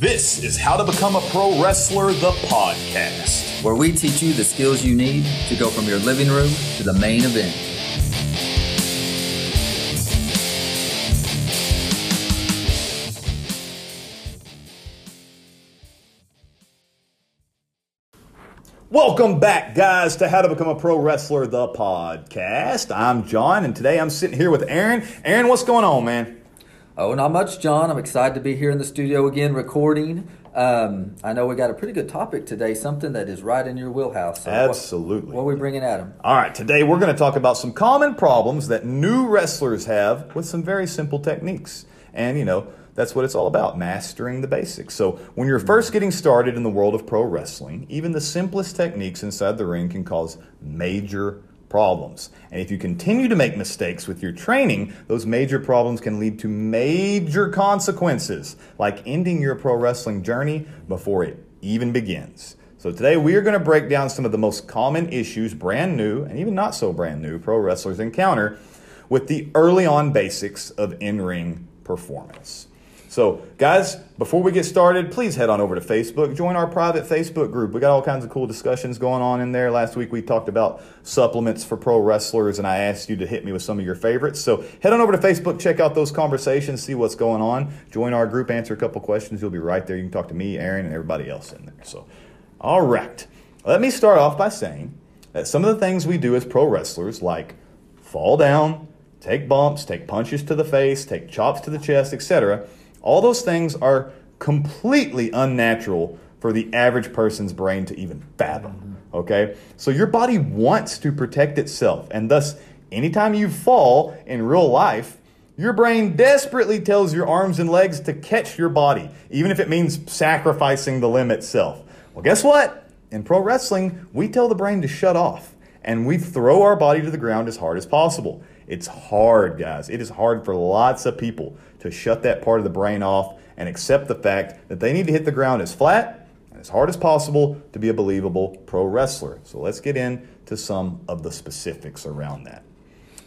This is How to Become a Pro Wrestler, the podcast. where we teach you the skills you need to go from your living room to the main event. Welcome back, guys, to How to Become a Pro Wrestler, the podcast. I'm John, and today I'm sitting here with Aaron. Aaron, what's going on, man? Oh, not much, John. I'm excited to be here in the studio again recording. Um, I know we got a pretty good topic today, something that is right in your wheelhouse. So Absolutely. What, are we bringing Adam? All right, today we're going to talk about some common problems that new wrestlers have with some very simple techniques. And, you know, that's what it's all about mastering the basics. So, when you're first getting started in the world of pro wrestling, even the simplest techniques inside the ring can cause major problems. And if you continue to make mistakes with your training, those major problems can lead to major consequences, like ending your pro wrestling journey before it even begins. So today we are going to break down some of the most common issues brand new and even not so brand new pro wrestlers encounter with the early on basics of in-ring performance. So, guys, before we get started, please head on over to Facebook. Join our private Facebook group. We got all kinds of cool discussions going on in there. Last week we talked about supplements for pro wrestlers, and I asked you to hit me with some of your favorites. So, head on over to Facebook, check out those conversations, see what's going on. Join our group, answer a couple questions. You'll be right there. You can talk to me, Aaron, and everybody else in there. So, all right. Let me start off by saying that some of the things we do as pro wrestlers, like fall down, take bumps, take punches to the face, take chops to the chest, etc., all those things are completely unnatural for the average person's brain to even fathom. Mm-hmm. Okay? So your body wants to protect itself, and thus, anytime you fall in real life, your brain desperately tells your arms and legs to catch your body, even if it means sacrificing the limb itself. Well, guess what? In pro wrestling, we tell the brain to shut off and we throw our body to the ground as hard as possible. It's hard, guys. It is hard for lots of people to shut that part of the brain off and accept the fact that they need to hit the ground as flat and as hard as possible to be a believable pro wrestler. So let's get into some of the specifics around that.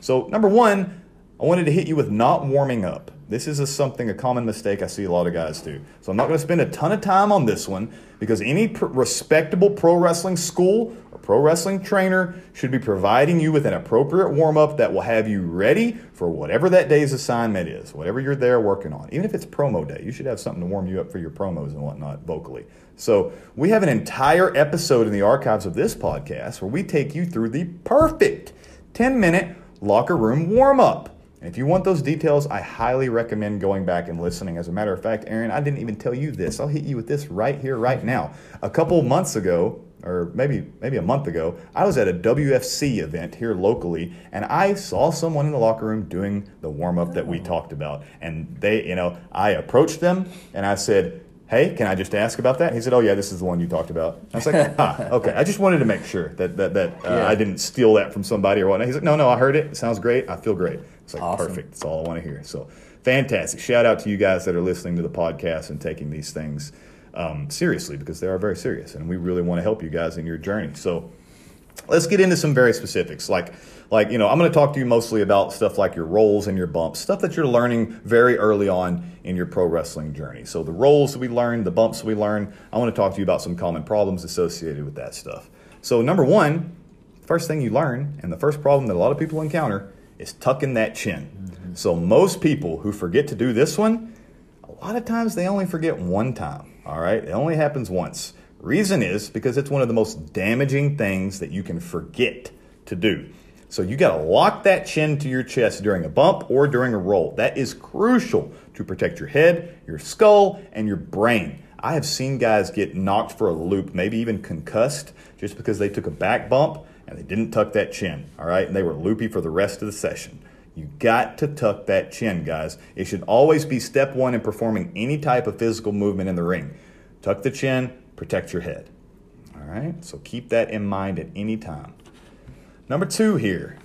So, number one, I wanted to hit you with not warming up. This is a, something, a common mistake I see a lot of guys do. So, I'm not going to spend a ton of time on this one because any pr- respectable pro wrestling school or pro wrestling trainer should be providing you with an appropriate warm up that will have you ready for whatever that day's assignment is, whatever you're there working on. Even if it's promo day, you should have something to warm you up for your promos and whatnot vocally. So, we have an entire episode in the archives of this podcast where we take you through the perfect 10 minute locker room warm up. And if you want those details, I highly recommend going back and listening. As a matter of fact, Aaron, I didn't even tell you this. I'll hit you with this right here, right now. A couple months ago, or maybe maybe a month ago, I was at a WFC event here locally, and I saw someone in the locker room doing the warm up that we talked about. And they, you know, I approached them and I said, "Hey, can I just ask about that?" He said, "Oh yeah, this is the one you talked about." I was like, "Ah, okay." I just wanted to make sure that that that uh, Yeah. I didn't steal that from somebody or whatnot. He's like, "No, no, I heard it. It sounds great. I feel great." It's like Awesome. perfect. That's all I want to hear. So fantastic. Shout out to you guys that are listening to the podcast and taking these things um, seriously because they are very serious, and we really want to help you guys in your journey. So let's get into some very specifics like like you know i'm going to talk to you mostly about stuff like your rolls and your bumps stuff that you're learning very early on in your pro wrestling journey so the rolls we learn the bumps we learn i want to talk to you about some common problems associated with that stuff so number one first thing you learn and the first problem that a lot of people encounter is tucking that chin so most people who forget to do this one a lot of times they only forget one time. All right, it only happens once. Reason is because it's one of the most damaging things that you can forget to do. So you got to lock that chin to your chest during a bump or during a roll. That is crucial to protect your head, your skull, and your brain. I have seen guys get knocked for a loop, maybe even concussed, just because they took a back bump and they didn't tuck that chin. All right, and they were loopy for the rest of the session. You got to tuck that chin, guys. It should always be step one in performing any type of physical movement in the ring. Tuck the chin, protect your head. All right, so keep that in mind at any time. Number two here.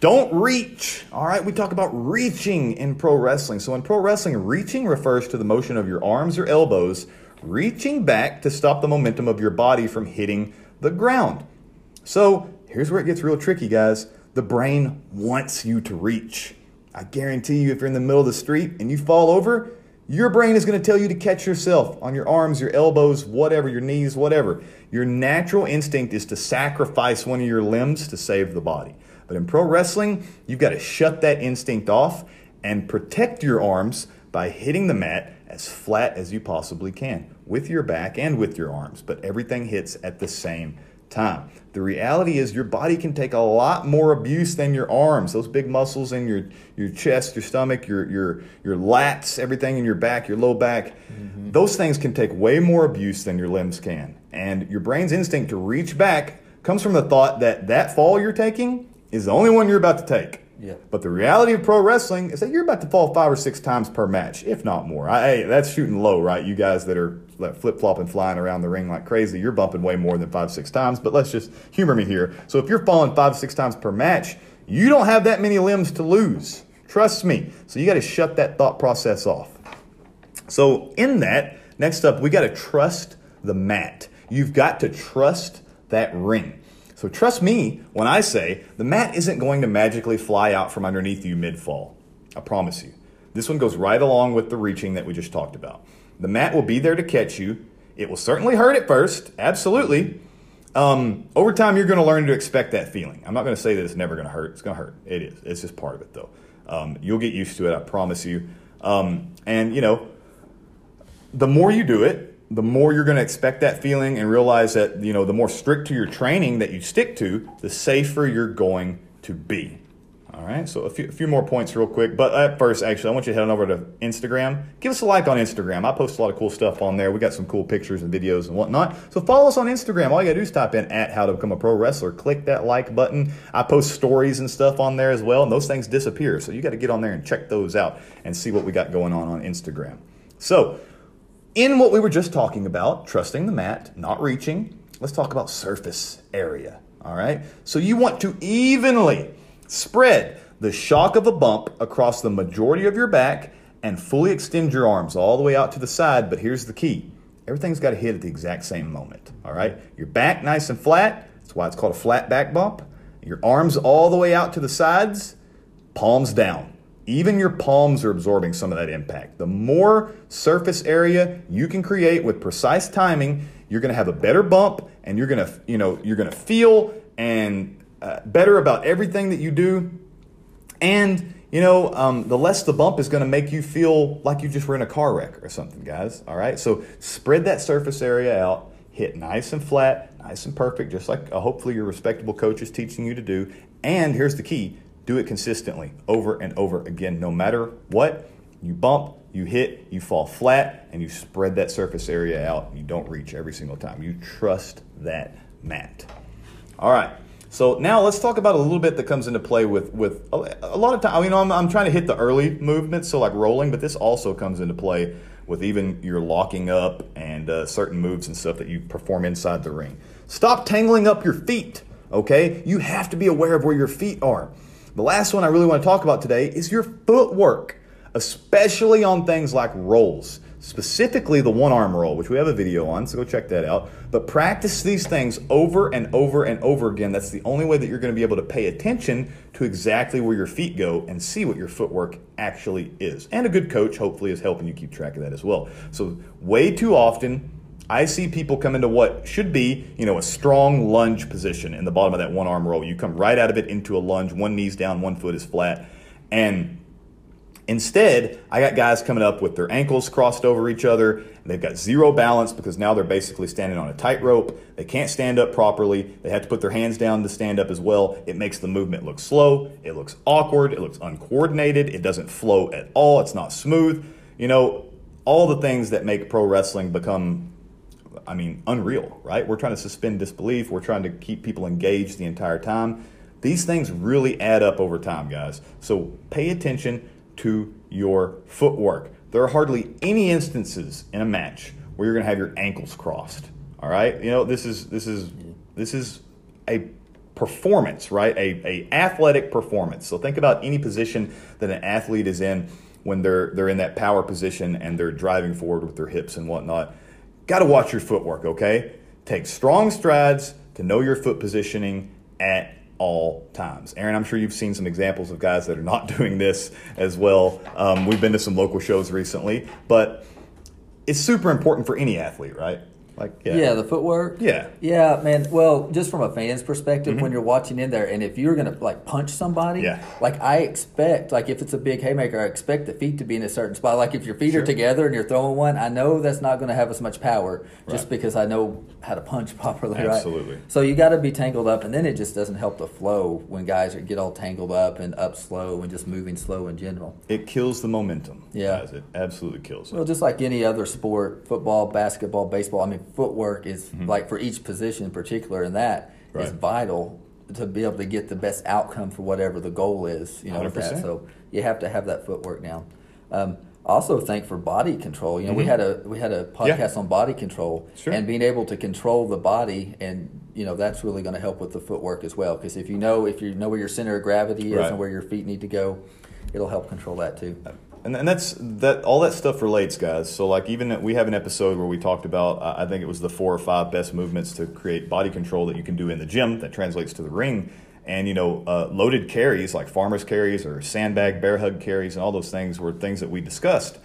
Don't reach. All right, we talk about reaching in pro wrestling. So, in pro wrestling, reaching refers to the motion of your arms or elbows reaching back to stop the momentum of your body from hitting the ground. So, here's where it gets real tricky, guys. The brain wants you to reach. I guarantee you, if you're in the middle of the street and you fall over, your brain is going to tell you to catch yourself on your arms, your elbows, whatever, your knees, whatever. Your natural instinct is to sacrifice one of your limbs to save the body. But in pro wrestling, you've got to shut that instinct off and protect your arms by hitting the mat as flat as you possibly can with your back and with your arms. But everything hits at the same time. The reality is your body can take a lot more abuse than your arms. Those big muscles in your, your chest, your stomach, your, your, your lats, everything in your back, your low back, mm-hmm. those things can take way more abuse than your limbs can. And your brain's instinct to reach back comes from the thought that that fall you're taking is the only one you're about to take. Yeah. But the reality of pro wrestling is that you're about to fall five or six times per match, if not more. I, hey, that's shooting low, right? You guys that are flip flopping, flying around the ring like crazy, you're bumping way more than five, six times. But let's just humor me here. So if you're falling five, six times per match, you don't have that many limbs to lose. Trust me. So you got to shut that thought process off. So in that, next up, we got to trust the mat. You've got to trust that ring. So trust me when I say the mat isn't going to magically fly out from underneath you mid fall. I promise you. This one goes right along with the reaching that we just talked about. The mat will be there to catch you. It will certainly hurt at first, absolutely. Um, over time, you're going to learn to expect that feeling. I'm not going to say that it's never going to hurt. It's going to hurt. It is. It's just part of it, though. Um, you'll get used to it, I promise you. Um, and, you know, the more you do it, the more you're going to expect that feeling and realize that, you know, the more strict to your training that you stick to, the safer you're going to be. All right, so a few, a few more points real quick. But at first, actually, I want you to head on over to Instagram. Give us a like on Instagram. I post a lot of cool stuff on there. We got some cool pictures and videos and whatnot. So follow us on Instagram. All you got to do is type in at how to become a pro wrestler. Click that like button. I post stories and stuff on there as well, and those things disappear. So you got to get on there and check those out and see what we got going on on Instagram. So, in what we were just talking about, trusting the mat, not reaching, let's talk about surface area. All right, so you want to evenly spread the shock of a bump across the majority of your back and fully extend your arms all the way out to the side. But here's the key everything's got to hit at the exact same moment. All right, your back nice and flat. That's why it's called a flat back bump. Your arms all the way out to the sides, palms down. Even your palms are absorbing some of that impact. The more surface area you can create with precise timing, you're going to have a better bump and you're going to, you know, you're going to feel and uh, better about everything that you do. And, you know, um, the less the bump is going to make you feel like you just were in a car wreck or something, guys. All right. So spread that surface area out, hit nice and flat, nice and perfect, just like uh, hopefully your respectable coach is teaching you to do. And here's the key do it consistently over and over again. No matter what, you bump, you hit, you fall flat, and you spread that surface area out. You don't reach every single time. You trust that mat. All right. So now let's talk about a little bit that comes into play with with a, lot of time. I mean, I'm, I'm trying to hit the early movements, so like rolling, but this also comes into play with even your locking up and uh, certain moves and stuff that you perform inside the ring. Stop tangling up your feet. Okay, you have to be aware of where your feet are. The last one I really want to talk about today is your footwork, especially on things like rolls, specifically the one arm roll, which we have a video on, so go check that out. But practice these things over and over and over again. That's the only way that you're going to be able to pay attention to exactly where your feet go and see what your footwork actually is. And a good coach, hopefully, is helping you keep track of that as well. So, way too often, I see people come into what should be, you know, a strong lunge position in the bottom of that one arm roll. You come right out of it into a lunge, one knee's down, one foot is flat. And instead, I got guys coming up with their ankles crossed over each other. They've got zero balance because now they're basically standing on a tightrope. They can't stand up properly. They have to put their hands down to stand up as well. It makes the movement look slow. It looks awkward. It looks uncoordinated. It doesn't flow at all. It's not smooth. You know, all the things that make pro wrestling become I mean, unreal, right? We're trying to suspend disbelief. We're trying to keep people engaged the entire time. These things really add up over time, guys. So pay attention to your footwork. There are hardly any instances in a match where you're going to have your ankles crossed. All right, you know this is this is this is a performance, right? A, a athletic performance. So think about any position that an athlete is in when they're they're in that power position and they're driving forward with their hips and whatnot Got to watch your footwork, okay? Take strong strides to know your foot positioning at all times. Aaron, I'm sure you've seen some examples of guys that are not doing this as well. Um, we've been to some local shows recently, but it's super important for any athlete, right? Like, yeah. the footwork. Yeah. Yeah, man. Well, just from a fan's perspective, when you're watching in there, and if you're gonna like punch somebody, Mm-hmm. Yeah. like I expect, like if it's a big haymaker, I expect the feet to be in a certain spot. Like if your feet Sure. are together and you're throwing one, I know that's not gonna have as much power, just Right. because I know how to punch properly, right? Absolutely. So you got to be tangled up, and then it just doesn't help the flow when guys are, get all tangled up and up slow and just moving slow in general. It kills the momentum. Yeah. guys. It absolutely kills it. Well, just like any other sport, football, basketball, baseball. I mean, footwork is like for each position in particular, and that is Mm-hmm. Right. vital to be able to get the best outcome for whatever the goal is. You know, with that. 100%. So you have to have that footwork down. Um, also think for body control. You know, we had a we had a podcast on body control Mm-hmm. Sure. and being able to control the body, and you know that's really going to help with the footwork as well. Because if you know if you know where your center of gravity is Right. and where your feet need to go, it'll help control that too. And, and that's that. All that stuff relates, guys. So like even we have an episode where we talked about. I think it was the four or five best movements to create body control that you can do in the gym that translates to the ring. And you know, uh, loaded carries like farmers carries or sandbag bear hug carries and all those things were things that we discussed.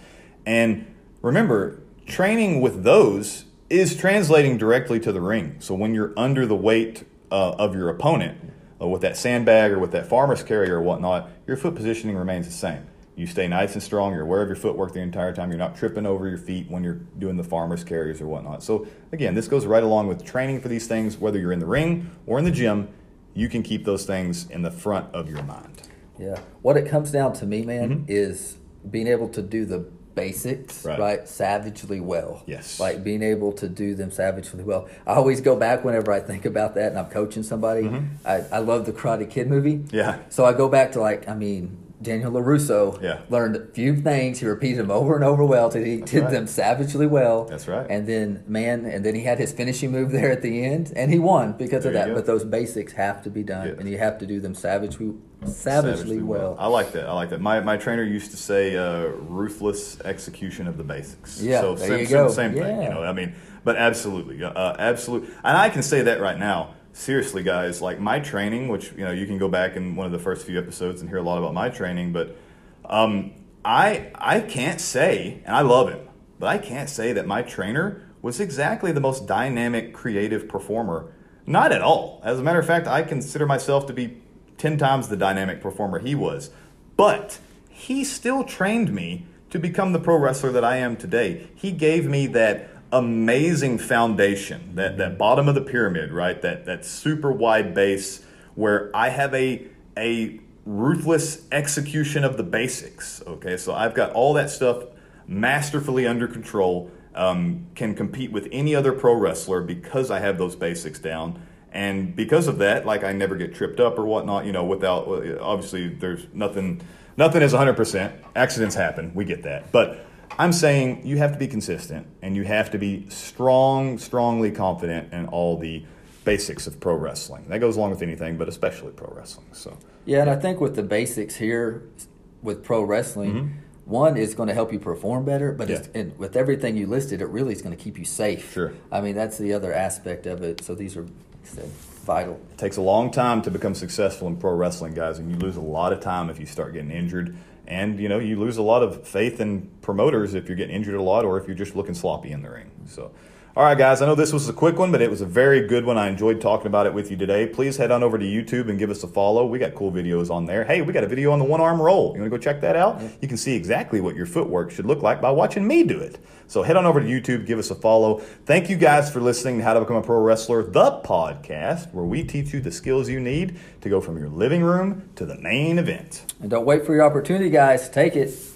And remember, training with those is translating directly to the ring. So when you're under the weight uh, of your opponent uh, with that sandbag or with that farmer's carry or whatnot, your foot positioning remains the same. You stay nice and strong. You're aware of your footwork the entire time. You're not tripping over your feet when you're doing the farmer's carries or whatnot. So again, this goes right along with training for these things. Whether you're in the ring or in the gym, you can keep those things in the front of your mind. Yeah. What it comes down to me, man, is being able to do the basics Mm-hmm. Right. right. savagely well. Yes. Like being able to do them savagely well. I always go back whenever I think about that and I'm coaching somebody. I, I love the Karate Kid movie. Mm-hmm. Yeah. So I go back to like, I mean, Daniel LaRusso Yeah. learned a few things. He repeated them over and over well till he did right. them savagely well. That's right. And then, man, and then he had his finishing move there at the end, and he won because of There you that. But those basics have to be done, Yeah. and you have to do them savagely, savagely, well. I like that. I like that. My, my trainer used to say uh, ruthless execution of the basics. Yeah, so there same, you same- go. Same, thing. You know, I mean, but absolutely, uh, absolutely. And I can say that right now. Seriously, guys, like my training, which you know you can go back in one of the first few episodes and hear a lot about my training, but um, I I can't say, and I love him, but I can't say that my trainer was exactly the most dynamic, creative performer. Not at all. As a matter of fact, I consider myself to be ten times the dynamic performer he was. But he still trained me to become the pro wrestler that I am today. He gave me that amazing foundation, that, that bottom of the pyramid, right? That that super wide base where I have a a ruthless execution of the basics. Okay, so I've got all that stuff masterfully under control. Um, can compete with any other pro wrestler because I have those basics down. And because of that, like I never get tripped up or whatnot. You know, without obviously there's nothing. Nothing is 100%. Accidents happen. We get that. But I'm saying you have to be consistent and you have to be strong, strongly confident in all the basics of pro wrestling. That goes along with anything, but especially pro wrestling. So, Yeah, and I think with the basics here with pro wrestling, one is going to help you perform better, but it's, Mm-hmm. Yeah. and with everything you listed, it really is going to keep you safe. Sure. I mean, that's the other aspect of it. So these are said, vital. It takes a long time to become successful in pro wrestling, guys, and you lose a lot of time if you start getting injured. And you know, you lose a lot of faith in promoters if you're getting injured a lot or if you're just looking sloppy in the ring. So, all right, guys, I know this was a quick one, but it was a very good one. I enjoyed talking about it with you today. Please head on over to YouTube and give us a follow. We got cool videos on there. Hey, we got a video on the one arm roll. You want to go check that out? You can see exactly what your footwork should look like by watching me do it. So head on over to YouTube, give us a follow. Thank you guys for listening to How to Become a Pro Wrestler, the podcast where we teach you the skills you need to go from your living room to the main event. And don't wait for your opportunity, guys. Take it.